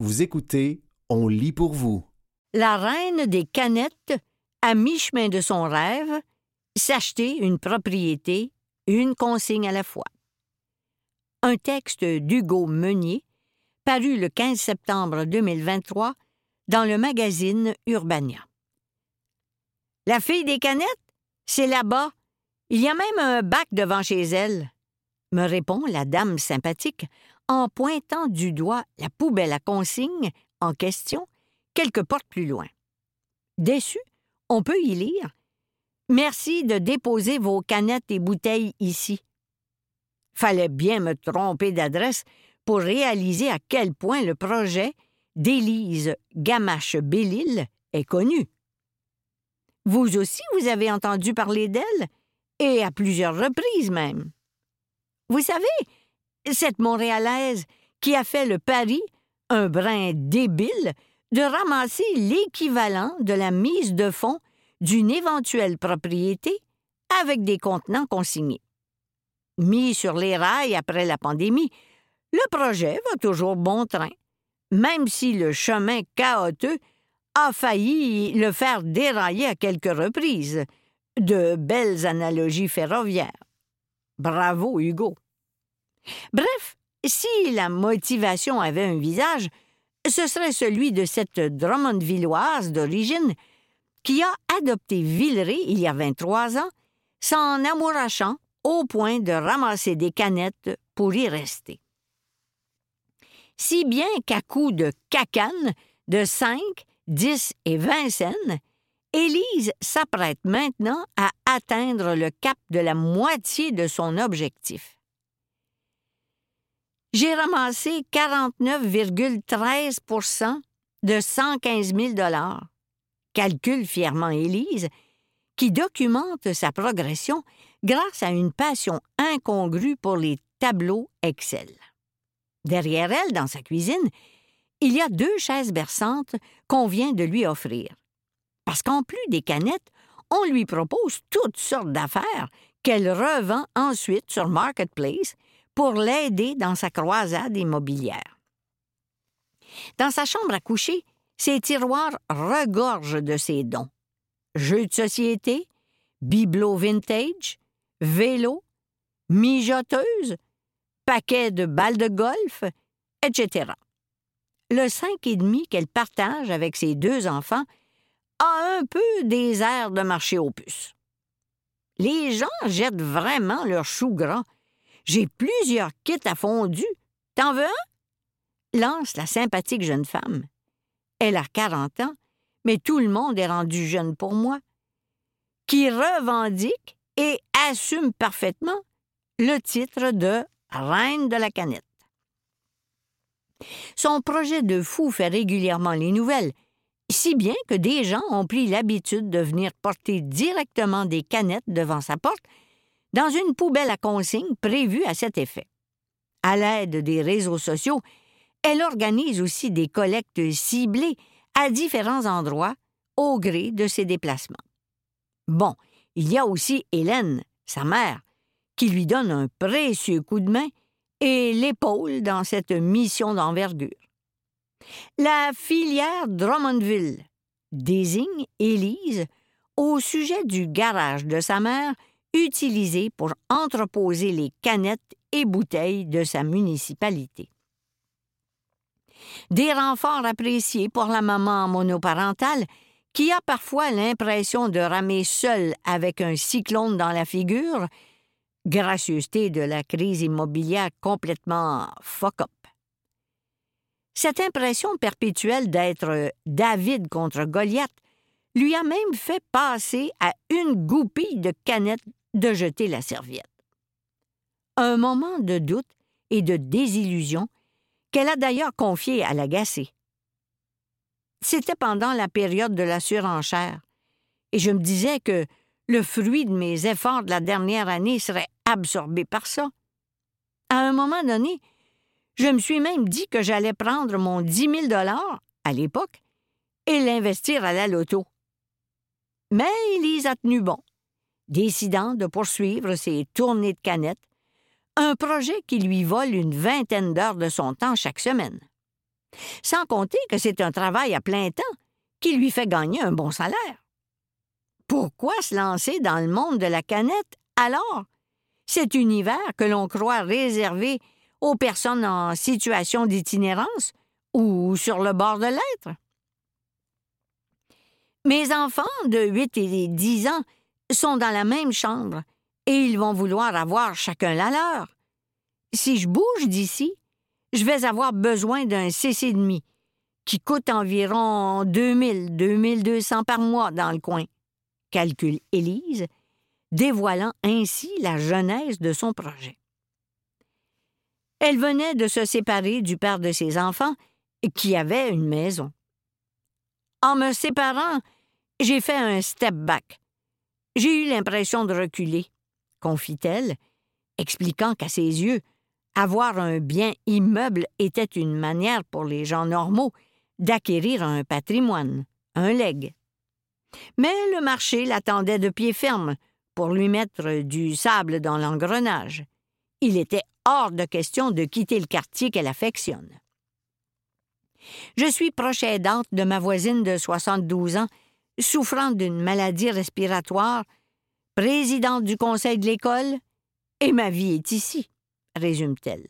Vous écoutez On lit pour vous. La reine des canettes, à mi-chemin de son rêve, s'acheter une propriété, une consigne à la fois. Un texte d'Hugo Meunier, paru le 15 septembre 2023 dans le magazine Urbania. La fille des canettes? C'est là-bas. Il y a même un bac devant chez elle, me répond la dame sympathique en pointant du doigt la poubelle à consigne en question quelques portes plus loin. Déçu, on peut y lire Merci de déposer vos canettes et bouteilles ici. Fallait bien me tromper d'adresse pour réaliser à quel point le projet d'Élise Gamache-Bellil est connu. Vous aussi, vous avez entendu parler d'elle, et à plusieurs reprises même. Vous savez, cette Montréalaise qui a fait le pari, un brin débile, de ramasser l'équivalent de la mise de fonds d'une éventuelle propriété avec des contenants consignés. Mis sur les rails après la pandémie, le projet va toujours bon train, même si le chemin chaotique a failli le faire dérailler à quelques reprises. De belles analogies ferroviaires. Bravo, Hugo. Bref, si la motivation avait un visage, ce serait celui de cette Drummondvilloise d'origine qui a adopté Villeray il y a 23 ans, s'en amourachant au point de ramasser des canettes pour y rester. Si bien qu'à coup de cacane de 5, 10 et 20 scènes, Élise s'apprête maintenant à atteindre le cap de la moitié de son objectif. J'ai ramassé 49,13% de 115 000 calcule fièrement Élise, qui documente sa progression grâce à une passion incongrue pour les tableaux Excel. Derrière elle, dans sa cuisine, il y a deux chaises berçantes qu'on vient de lui offrir. Parce qu'en plus des canettes, on lui propose toutes sortes d'affaires qu'elle revend ensuite sur Marketplace pour l'aider dans sa croisade immobilière. Dans sa chambre à coucher, ses tiroirs regorgent de ses dons. Jeux de société, bibelots vintage, vélos, mijoteuses, paquets de balles de golf, etc. Le cinq et demi qu'elle partage avec ses deux enfants a un peu des airs de marché aux puces. Les gens jettent vraiment leurs choux gras. J'ai plusieurs kits à fondu. T'en veux un? Lance la sympathique jeune femme. Elle a quarante ans, mais tout le monde est rendu jeune pour moi. Qui revendique et assume parfaitement le titre de Reine de la canette. Son projet de fou fait régulièrement les nouvelles, si bien que des gens ont pris l'habitude de venir porter directement des canettes devant sa porte dans une poubelle à consigne prévue à cet effet. À l'aide des réseaux sociaux, elle organise aussi des collectes ciblées à différents endroits au gré de ses déplacements. Bon, il y a aussi Hélène, sa mère, qui lui donne un précieux coup de main et l'épaule dans cette mission d'envergure. La filière Drummondville désigne Élise au sujet du garage de sa mère utilisé pour entreposer les canettes et bouteilles de sa municipalité. Des renforts appréciés pour la maman monoparentale qui a parfois l'impression de ramer seule avec un cyclone dans la figure, gracieuseté de la crise immobilière complètement fuck-up. Cette impression perpétuelle d'être David contre Goliath lui a même fait passer à une goupille de canettes de jeter la serviette. Un moment de doute et de désillusion qu'elle a d'ailleurs confié à l'agacé. C'était pendant la période de la surenchère, et je me disais que le fruit de mes efforts de la dernière année serait absorbé par ça. À un moment donné, je me suis même dit que j'allais prendre mon dix mille dollars, à l'époque, et l'investir à la loto. Mais Elise a tenu bon, décidant de poursuivre ses tournées de canettes un projet qui lui vole une vingtaine d'heures de son temps chaque semaine. Sans compter que c'est un travail à plein temps qui lui fait gagner un bon salaire. Pourquoi se lancer dans le monde de la canette alors? Cet univers que l'on croit réservé aux personnes en situation d'itinérance ou sur le bord de l'être? Mes enfants de 8 et 10 ans sont dans la même chambre et ils vont vouloir avoir chacun la leur. Si je bouge d'ici, je vais avoir besoin d'un CC qui coûte environ 2000, 2200 par mois dans le coin, calcule Élise, dévoilant ainsi la genèse de son projet. Elle venait de se séparer du père de ses enfants, qui avait une maison. En me séparant, j'ai fait un step back. J'ai eu l'impression de reculer, confie-t-elle, expliquant qu'à ses yeux, avoir un bien immeuble était une manière pour les gens normaux d'acquérir un patrimoine, un legs. Mais le marché l'attendait de pied ferme pour lui mettre du sable dans l'engrenage. Il était hors de question de quitter le quartier qu'elle affectionne. Je suis proche aidante de ma voisine de 72 ans, souffrant d'une maladie respiratoire, présidente du conseil de l'école, et ma vie est ici, résume-t-elle.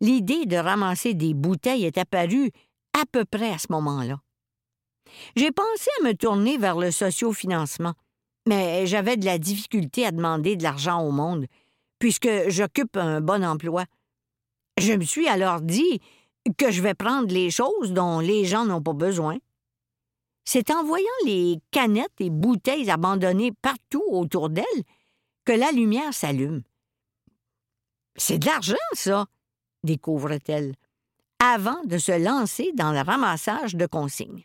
L'idée de ramasser des bouteilles est apparue à peu près à ce moment-là. J'ai pensé à me tourner vers le sociofinancement, mais j'avais de la difficulté à demander de l'argent au monde, puisque j'occupe un bon emploi. Je me suis alors dit que je vais prendre les choses dont les gens n'ont pas besoin. C'est en voyant les canettes et bouteilles abandonnées partout autour d'elle que la lumière s'allume. C'est de l'argent, ça, découvre-t-elle, avant de se lancer dans le ramassage de consignes.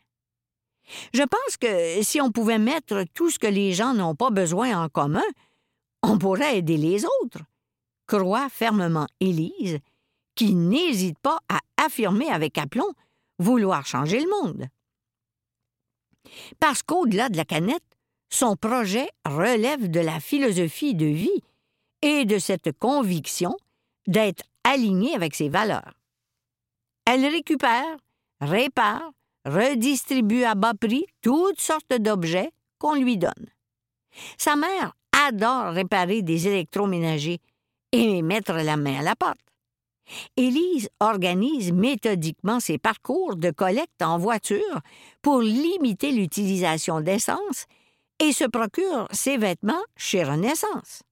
Je pense que si on pouvait mettre tout ce que les gens n'ont pas besoin en commun, on pourrait aider les autres, croit fermement Élise, qui n'hésite pas à affirmer avec aplomb vouloir changer le monde. Parce qu'au-delà de la canette, son projet relève de la philosophie de vie et de cette conviction d'être aligné avec ses valeurs. Elle récupère, répare, redistribue à bas prix toutes sortes d'objets qu'on lui donne. Sa mère adore réparer des électroménagers et mettre la main à la pâte. Élise organise méthodiquement ses parcours de collecte en voiture pour limiter l'utilisation d'essence et se procure ses vêtements chez Renaissance.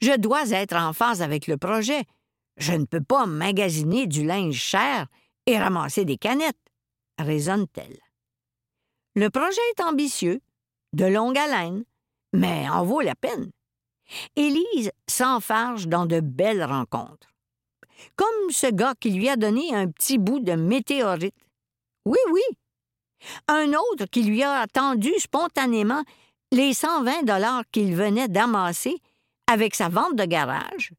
Je dois être en phase avec le projet. Je ne peux pas magasiner du linge cher et ramasser des canettes, raisonne-t-elle. Le projet est ambitieux, de longue haleine, mais en vaut la peine. Élise s'enfarge dans de belles rencontres. Comme ce gars qui lui a donné un petit bout de météorite. Oui, oui. Un autre qui lui a tendu spontanément les 120 dollars qu'il venait d'amasser avec sa vente de garage.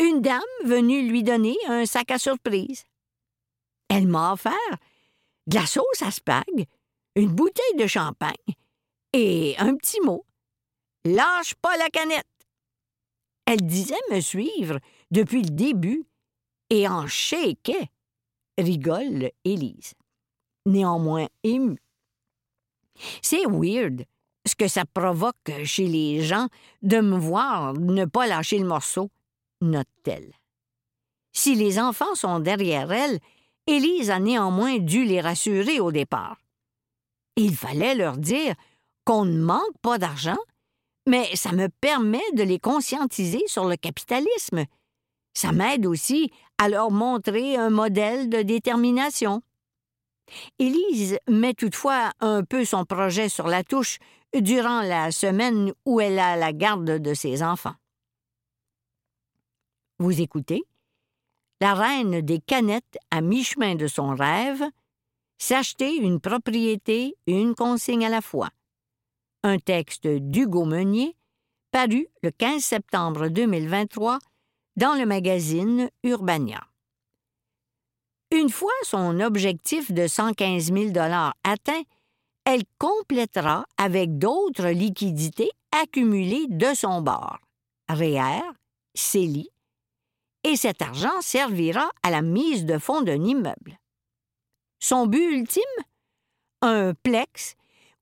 Une dame venue lui donner un sac à surprise. Elle m'a offert de la sauce à spag, une bouteille de champagne et un petit mot. Lâche pas la canette. Elle disait me suivre depuis le début et en shakeait, rigole Élise, néanmoins émue. C'est weird ce que ça provoque chez les gens de me voir ne pas lâcher le morceau, note-t-elle. Si les enfants sont derrière elle, Élise a néanmoins dû les rassurer au départ. Il fallait leur dire qu'on ne manque pas d'argent mais ça me permet de les conscientiser sur le capitalisme. Ça m'aide aussi à leur montrer un modèle de détermination. Élise met toutefois un peu son projet sur la touche durant la semaine où elle a la garde de ses enfants. Vous écoutez? La reine des canettes à mi-chemin de son rêve, s'acheter une propriété, une consigne à la fois un texte d'Hugo Meunier, paru le 15 septembre 2023 dans le magazine Urbania. Une fois son objectif de 115 000 atteint, elle complétera avec d'autres liquidités accumulées de son bord, REER, CELI, et cet argent servira à la mise de fonds d'un immeuble. Son but ultime? Un plex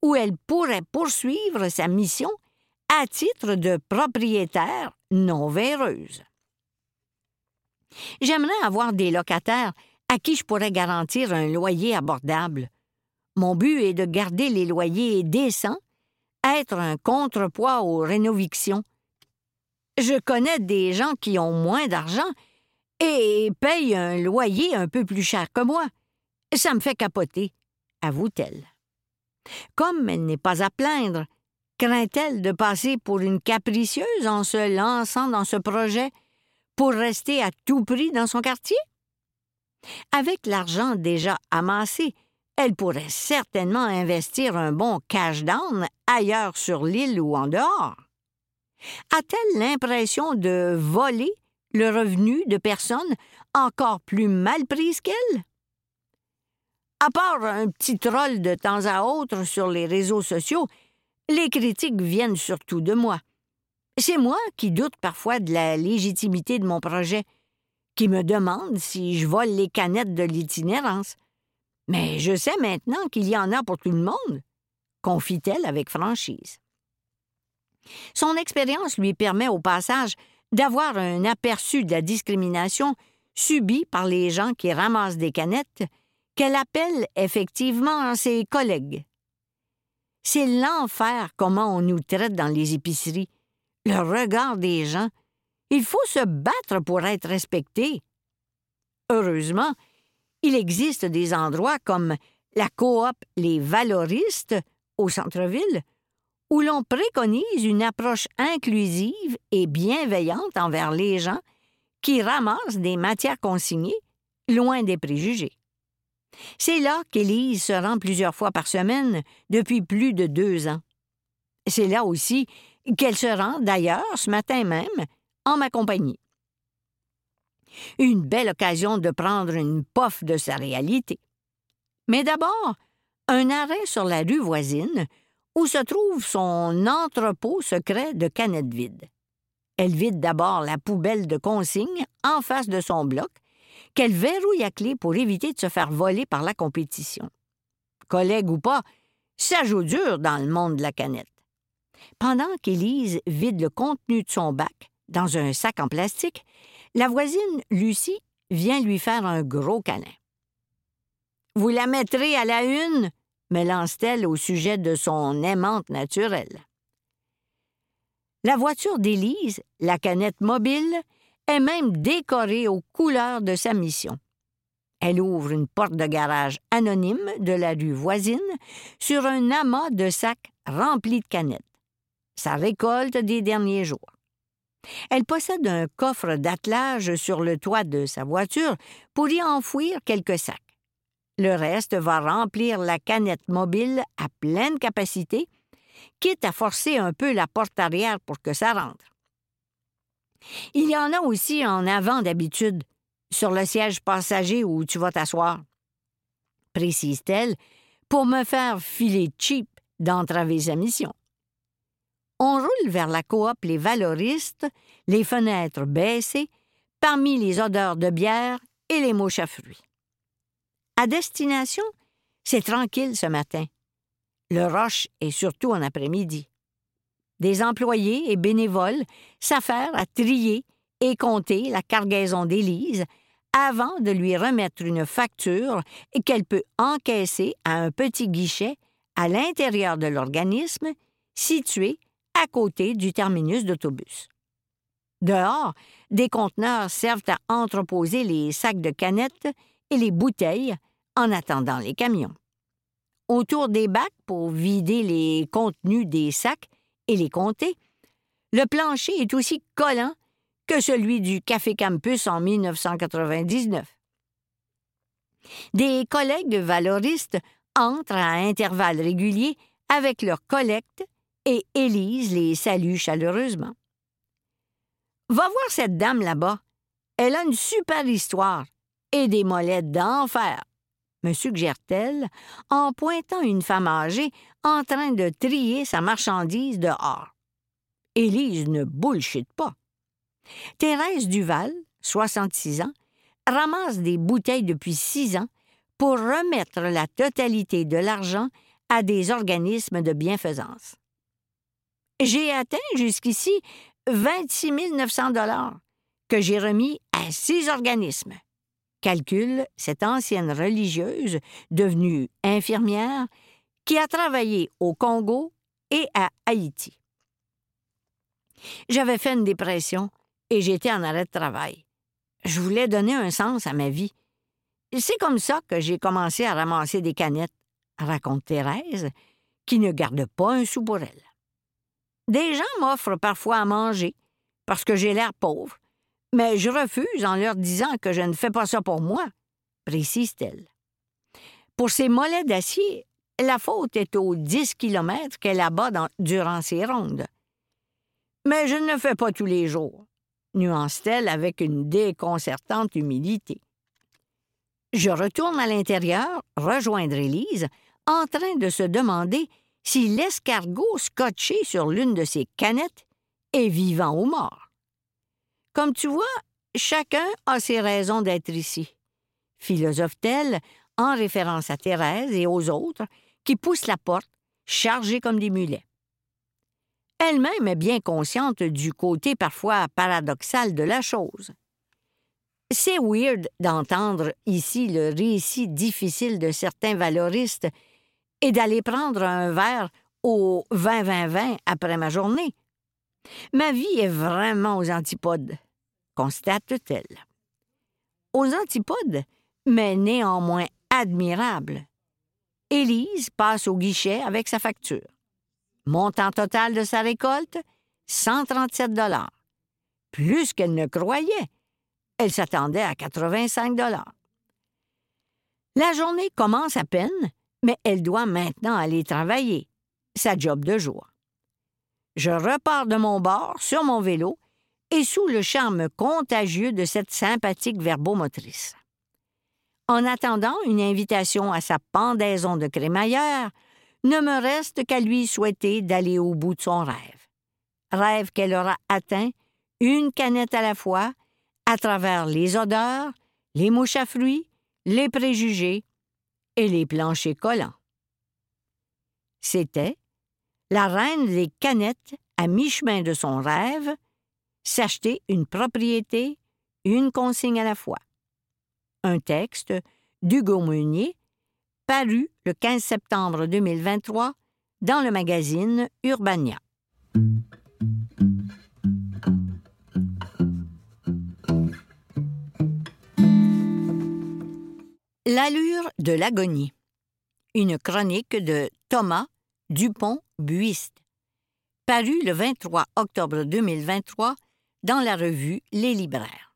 où elle pourrait poursuivre sa mission à titre de propriétaire non véreuse. J'aimerais avoir des locataires à qui je pourrais garantir un loyer abordable. Mon but est de garder les loyers décents, être un contrepoids aux rénovictions. Je connais des gens qui ont moins d'argent et payent un loyer un peu plus cher que moi. Ça me fait capoter, avoue-t-elle. Comme elle n'est pas à plaindre, craint-elle de passer pour une capricieuse en se lançant dans ce projet pour rester à tout prix dans son quartier? Avec l'argent déjà amassé, elle pourrait certainement investir un bon cash down ailleurs sur l'île ou en dehors. A-t-elle l'impression de voler le revenu de personnes encore plus mal prises qu'elle? À part un petit troll de temps à autre sur les réseaux sociaux, les critiques viennent surtout de moi. C'est moi qui doute parfois de la légitimité de mon projet, qui me demande si je vole les canettes de l'itinérance. Mais je sais maintenant qu'il y en a pour tout le monde, confie-t-elle avec franchise. Son expérience lui permet au passage d'avoir un aperçu de la discrimination subie par les gens qui ramassent des canettes qu'elle appelle effectivement ses collègues. C'est l'enfer comment on nous traite dans les épiceries, le regard des gens. Il faut se battre pour être respecté. Heureusement, il existe des endroits comme la coop Les Valoristes au centre-ville, où l'on préconise une approche inclusive et bienveillante envers les gens qui ramassent des matières consignées, loin des préjugés. C'est là qu'Élise se rend plusieurs fois par semaine depuis plus de deux ans. C'est là aussi qu'elle se rend, d'ailleurs, ce matin même, en ma compagnie. Une belle occasion de prendre une pof de sa réalité. Mais d'abord, un arrêt sur la rue voisine où se trouve son entrepôt secret de canettes vides. Elle vide d'abord la poubelle de consigne en face de son bloc qu'elle verrouille à clé pour éviter de se faire voler par la compétition. Collègue ou pas, ça joue dur dans le monde de la canette. Pendant qu'Élise vide le contenu de son bac dans un sac en plastique, la voisine, Lucie, vient lui faire un gros câlin. Vous la mettrez à la une, me lance-t-elle au sujet de son aimante naturelle. La voiture d'Élise, la canette mobile, est même décorée aux couleurs de sa mission. Elle ouvre une porte de garage anonyme de la rue voisine sur un amas de sacs remplis de canettes. Sa récolte des derniers jours. Elle possède un coffre d'attelage sur le toit de sa voiture pour y enfouir quelques sacs. Le reste va remplir la canette mobile à pleine capacité, quitte à forcer un peu la porte arrière pour que ça rentre. Il y en a aussi en avant d'habitude, sur le siège passager où tu vas t'asseoir. Précise-t-elle, pour me faire filer cheap d'entraver sa mission. On roule vers la coop Les Valoristes, les fenêtres baissées, parmi les odeurs de bière et les mouches à fruits. À destination, c'est tranquille ce matin. Le roche est surtout en après-midi des employés et bénévoles s'affairent à trier et compter la cargaison d'Élise avant de lui remettre une facture qu'elle peut encaisser à un petit guichet à l'intérieur de l'organisme situé à côté du terminus d'autobus. Dehors, des conteneurs servent à entreposer les sacs de canettes et les bouteilles en attendant les camions. Autour des bacs pour vider les contenus des sacs et les compter, le plancher est aussi collant que celui du Café Campus en 1999. Des collègues valoristes entrent à intervalles réguliers avec leur collecte et Élise les salue chaleureusement. Va voir cette dame là-bas. Elle a une super histoire et des molettes d'enfer, me suggère-t-elle en pointant une femme âgée en train de trier sa marchandise dehors. Élise ne bullshit pas. Thérèse Duval, 66 ans, ramasse des bouteilles depuis six ans pour remettre la totalité de l'argent à des organismes de bienfaisance. J'ai atteint jusqu'ici 26 900 dollars que j'ai remis à six organismes. Calcule cette ancienne religieuse, devenue infirmière, qui a travaillé au Congo et à Haïti. J'avais fait une dépression et j'étais en arrêt de travail. Je voulais donner un sens à ma vie. C'est comme ça que j'ai commencé à ramasser des canettes, raconte Thérèse, qui ne garde pas un sou pour elle. Des gens m'offrent parfois à manger, parce que j'ai l'air pauvre, mais je refuse en leur disant que je ne fais pas ça pour moi, précise-t-elle. Pour ces mollets d'acier, la faute est aux 10 kilomètres qu'elle abat durant ses rondes. Mais je ne le fais pas tous les jours, nuance-t-elle avec une déconcertante humilité. Je retourne à l'intérieur, rejoindre Élise, en train de se demander si l'escargot scotché sur l'une de ses canettes est vivant ou mort. Comme tu vois, chacun a ses raisons d'être ici, philosophe-t-elle en référence à Thérèse et aux autres qui poussent la porte, chargés comme des mulets. Elle-même est bien consciente du côté parfois paradoxal de la chose. C'est weird d'entendre ici le récit difficile de certains valoristes et d'aller prendre un verre au 20-20-20 après ma journée. Ma vie est vraiment aux antipodes, constate-t-elle. Aux antipodes, mais néanmoins admirable. Élise passe au guichet avec sa facture. Montant total de sa récolte 137 dollars. Plus qu'elle ne croyait. Elle s'attendait à 85 dollars. La journée commence à peine, mais elle doit maintenant aller travailler. Sa job de jour. Je repars de mon bord sur mon vélo et sous le charme contagieux de cette sympathique verbomotrice. En attendant une invitation à sa pendaison de crémaillère, ne me reste qu'à lui souhaiter d'aller au bout de son rêve. Rêve qu'elle aura atteint, une canette à la fois, à travers les odeurs, les mouches à fruits, les préjugés et les planchers collants. C'était la reine des canettes à mi-chemin de son rêve, s'acheter une propriété, une consigne à la fois. Un texte d'Hugo Meunier, paru le 15 septembre 2023 dans le magazine Urbania. L'allure de l'agonie. Une chronique de Thomas Dupont-Buiste. Paru le 23 octobre 2023 dans la revue Les Libraires.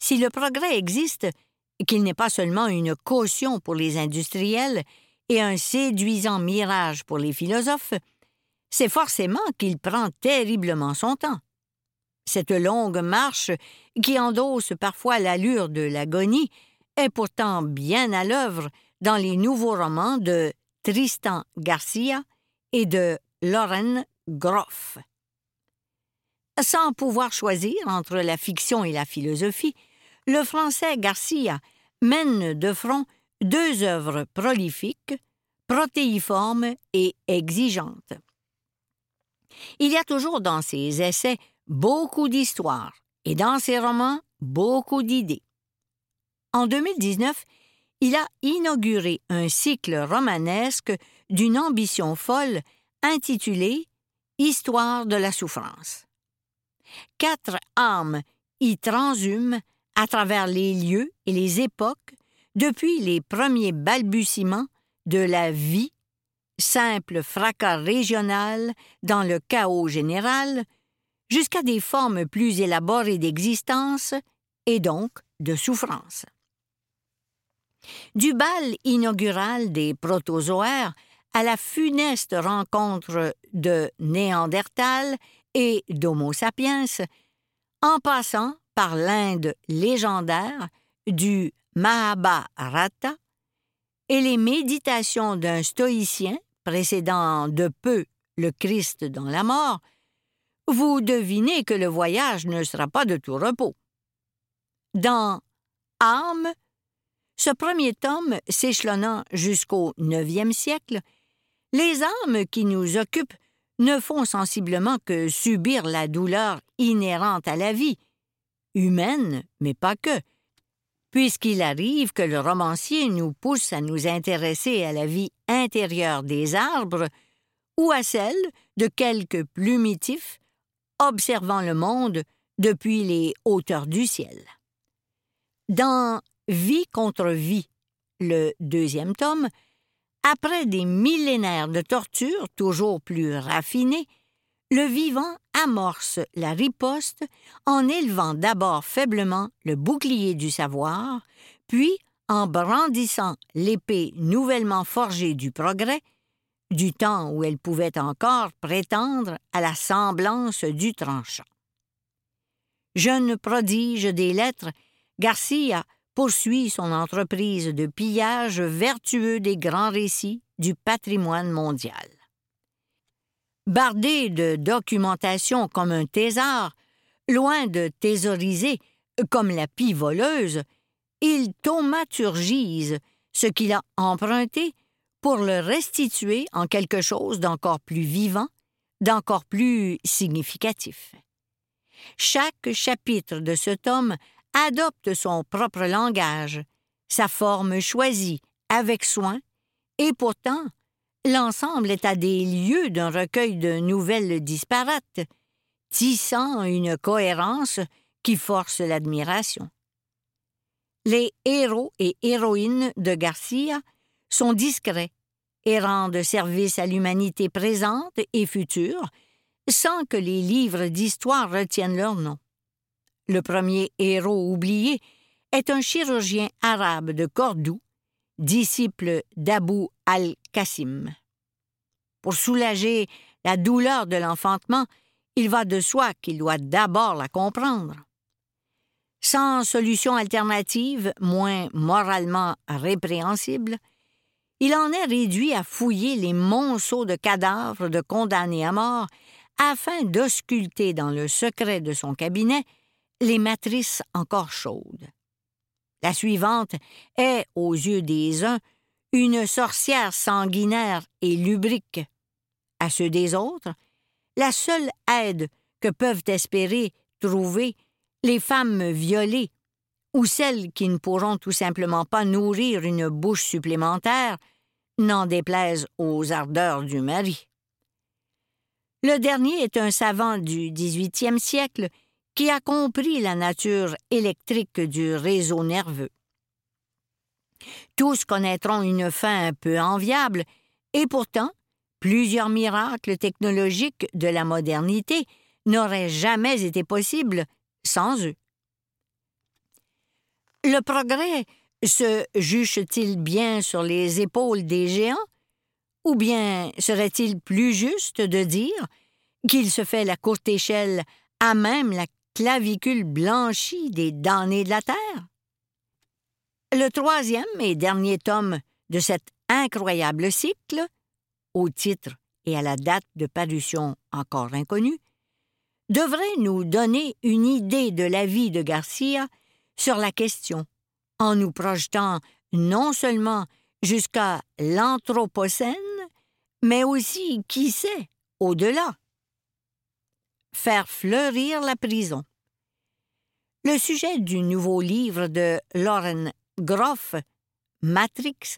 Si le progrès existe, qu'il n'est pas seulement une caution pour les industriels et un séduisant mirage pour les philosophes, c'est forcément qu'il prend terriblement son temps. Cette longue marche, qui endosse parfois l'allure de l'agonie, est pourtant bien à l'œuvre dans les nouveaux romans de Tristan Garcia et de Lauren Groff. Sans pouvoir choisir entre la fiction et la philosophie, le français Garcia mène de front deux œuvres prolifiques, protéiformes et exigeantes. Il y a toujours dans ses essais beaucoup d'histoires et dans ses romans beaucoup d'idées. En 2019, il a inauguré un cycle romanesque d'une ambition folle intitulé Histoire de la souffrance. Quatre âmes y transhument à travers les lieux et les époques depuis les premiers balbutiements de la vie, simple fracas régional dans le chaos général, jusqu'à des formes plus élaborées d'existence et donc de souffrance. Du bal inaugural des protozoaires à la funeste rencontre de Néandertal et d'Homo sapiens, en passant par l'Inde légendaire du Mahabharata et les méditations d'un stoïcien précédant de peu le Christ dans la mort, vous devinez que le voyage ne sera pas de tout repos. Dans Âme, ce premier tome s'échelonnant jusqu'au IXe siècle, les âmes qui nous occupent ne font sensiblement que subir la douleur inhérente à la vie, humaine, mais pas que, puisqu'il arrive que le romancier nous pousse à nous intéresser à la vie intérieure des arbres ou à celle de quelques plumitifs observant le monde depuis les hauteurs du ciel. Dans Vie contre vie, le deuxième tome, après des millénaires de torture toujours plus raffinées, le vivant amorce la riposte en élevant d'abord faiblement le bouclier du savoir, puis en brandissant l'épée nouvellement forgée du progrès, du temps où elle pouvait encore prétendre à la semblance du tranchant. Jeune prodige des lettres, Garcia poursuit son entreprise de pillage vertueux des grands récits du patrimoine mondial. Bardé de documentation comme un thésard, loin de thésauriser comme la pie voleuse, il thaumaturgise ce qu'il a emprunté pour le restituer en quelque chose d'encore plus vivant, d'encore plus significatif. Chaque chapitre de ce tome adopte son propre langage, sa forme choisie, avec soin, et pourtant l'ensemble est à des lieux d'un recueil de nouvelles disparates, tissant une cohérence qui force l'admiration. Les héros et héroïnes de Garcia sont discrets et rendent service à l'humanité présente et future sans que les livres d'histoire retiennent leur nom. Le premier héros oublié est un chirurgien arabe de Cordoue, disciple d'Abu al-Qasim. Pour soulager la douleur de l'enfantement, il va de soi qu'il doit d'abord la comprendre. Sans solution alternative, moins moralement répréhensible, il en est réduit à fouiller les monceaux de cadavres de condamnés à mort afin d'ausculter dans le secret de son cabinet les matrices encore chaudes. La suivante est, aux yeux des uns, une sorcière sanguinaire et lubrique. À ceux des autres, la seule aide que peuvent espérer trouver les femmes violées ou celles qui ne pourront tout simplement pas nourrir une bouche supplémentaire, n'en déplaise aux ardeurs du mari. Le dernier est un savant du XVIIIe siècle qui a compris la nature électrique du réseau nerveux. Tous connaîtront une fin un peu enviable, et pourtant, plusieurs miracles technologiques de la modernité n'auraient jamais été possibles sans eux. Le progrès se juge-t-il bien sur les épaules des géants, ou bien serait-il plus juste de dire qu'il se fait la courte échelle à même la clavicule blanchie des damnés de la terre? Le troisième et dernier tome de cet incroyable cycle, au titre et à la date de parution encore inconnue, devrait nous donner une idée de la vie de Garcia sur la question, en nous projetant non seulement jusqu'à l'Anthropocène, mais aussi, qui sait, au-delà. Faire fleurir la prison. Le sujet du nouveau livre de Lauren Groff, Matrix,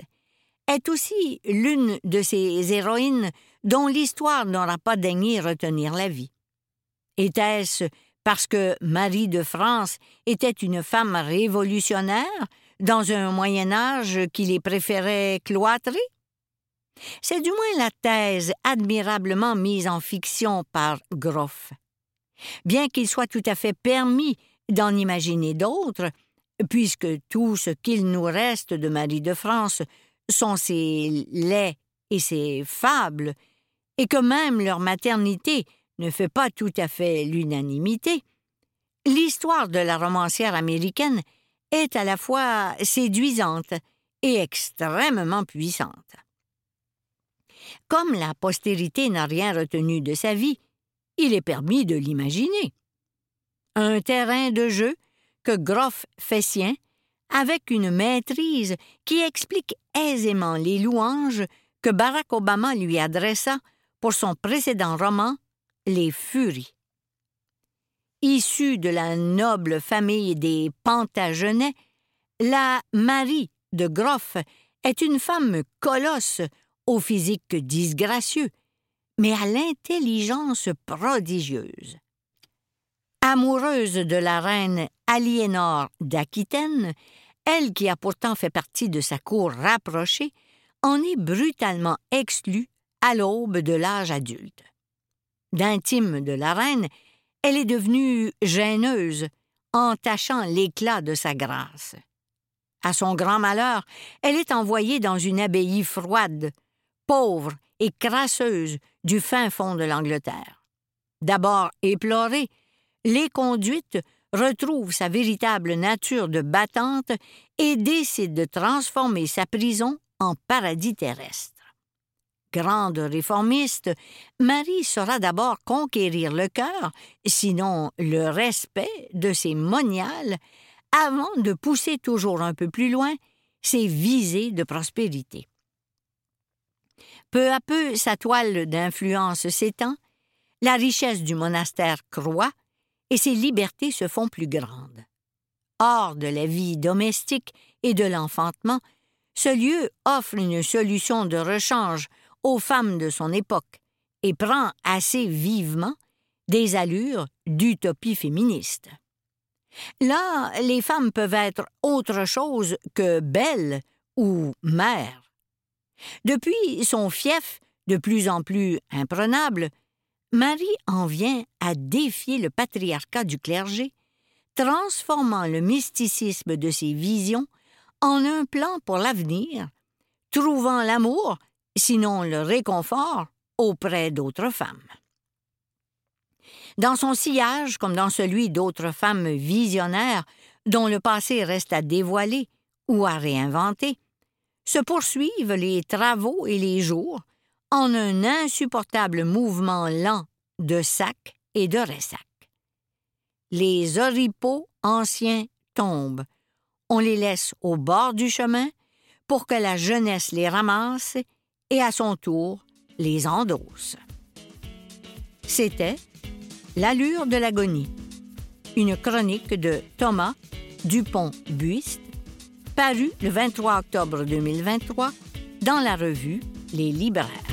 est aussi l'une de ces héroïnes dont l'histoire n'aura pas daigné retenir la vie. Était-ce parce que Marie de France était une femme révolutionnaire dans un Moyen Âge qui les préférait cloîtrés? C'est du moins la thèse admirablement mise en fiction par Groff. Bien qu'il soit tout à fait permis d'en imaginer d'autres, puisque tout ce qu'il nous reste de Marie de France sont ses laits et ses fables, et que même leur maternité ne fait pas tout à fait l'unanimité, l'histoire de la romancière américaine est à la fois séduisante et extrêmement puissante. Comme la postérité n'a rien retenu de sa vie, il est permis de l'imaginer. Un terrain de jeu que Groff fait sien avec une maîtrise qui explique aisément les louanges que Barack Obama lui adressa pour son précédent roman Les Furies. Issue de la noble famille des Plantagenets, la Marie de Groff est une femme colosse au physique disgracieux, mais à l'intelligence prodigieuse. Amoureuse de la reine Aliénor d'Aquitaine, elle qui a pourtant fait partie de sa cour rapprochée, en est brutalement exclue à l'aube de l'âge adulte. D'intime de la reine, elle est devenue gêneuse, entachant l'éclat de sa grâce. À son grand malheur, elle est envoyée dans une abbaye froide, pauvre et crasseuse du fin fond de l'Angleterre. D'abord éplorée, l'éconduite retrouve sa véritable nature de battante et décide de transformer sa prison en paradis terrestre. Grande réformiste, Marie saura d'abord conquérir le cœur, sinon le respect de ses moniales, avant de pousser toujours un peu plus loin ses visées de prospérité. Peu à peu, sa toile d'influence s'étend, la richesse du monastère croît et ses libertés se font plus grandes. Hors de la vie domestique et de l'enfantement, ce lieu offre une solution de rechange aux femmes de son époque et prend assez vivement des allures d'utopie féministe. Là, les femmes peuvent être autre chose que belles ou mères. Depuis son fief, de plus en plus imprenable, Marie en vient à défier le patriarcat du clergé, transformant le mysticisme de ses visions en un plan pour l'avenir, trouvant l'amour, sinon le réconfort, auprès d'autres femmes. Dans son sillage, comme dans celui d'autres femmes visionnaires dont le passé reste à dévoiler ou à réinventer, se poursuivent les travaux et les jours en un insupportable mouvement lent de sac et de ressac. Les oripeaux anciens tombent, on les laisse au bord du chemin pour que la jeunesse les ramasse et à son tour les endosse. C'était L'allure de l'agonie, une chronique de Thomas Dupont-Buiste paru le 23 octobre 2023 dans la revue Les Libraires.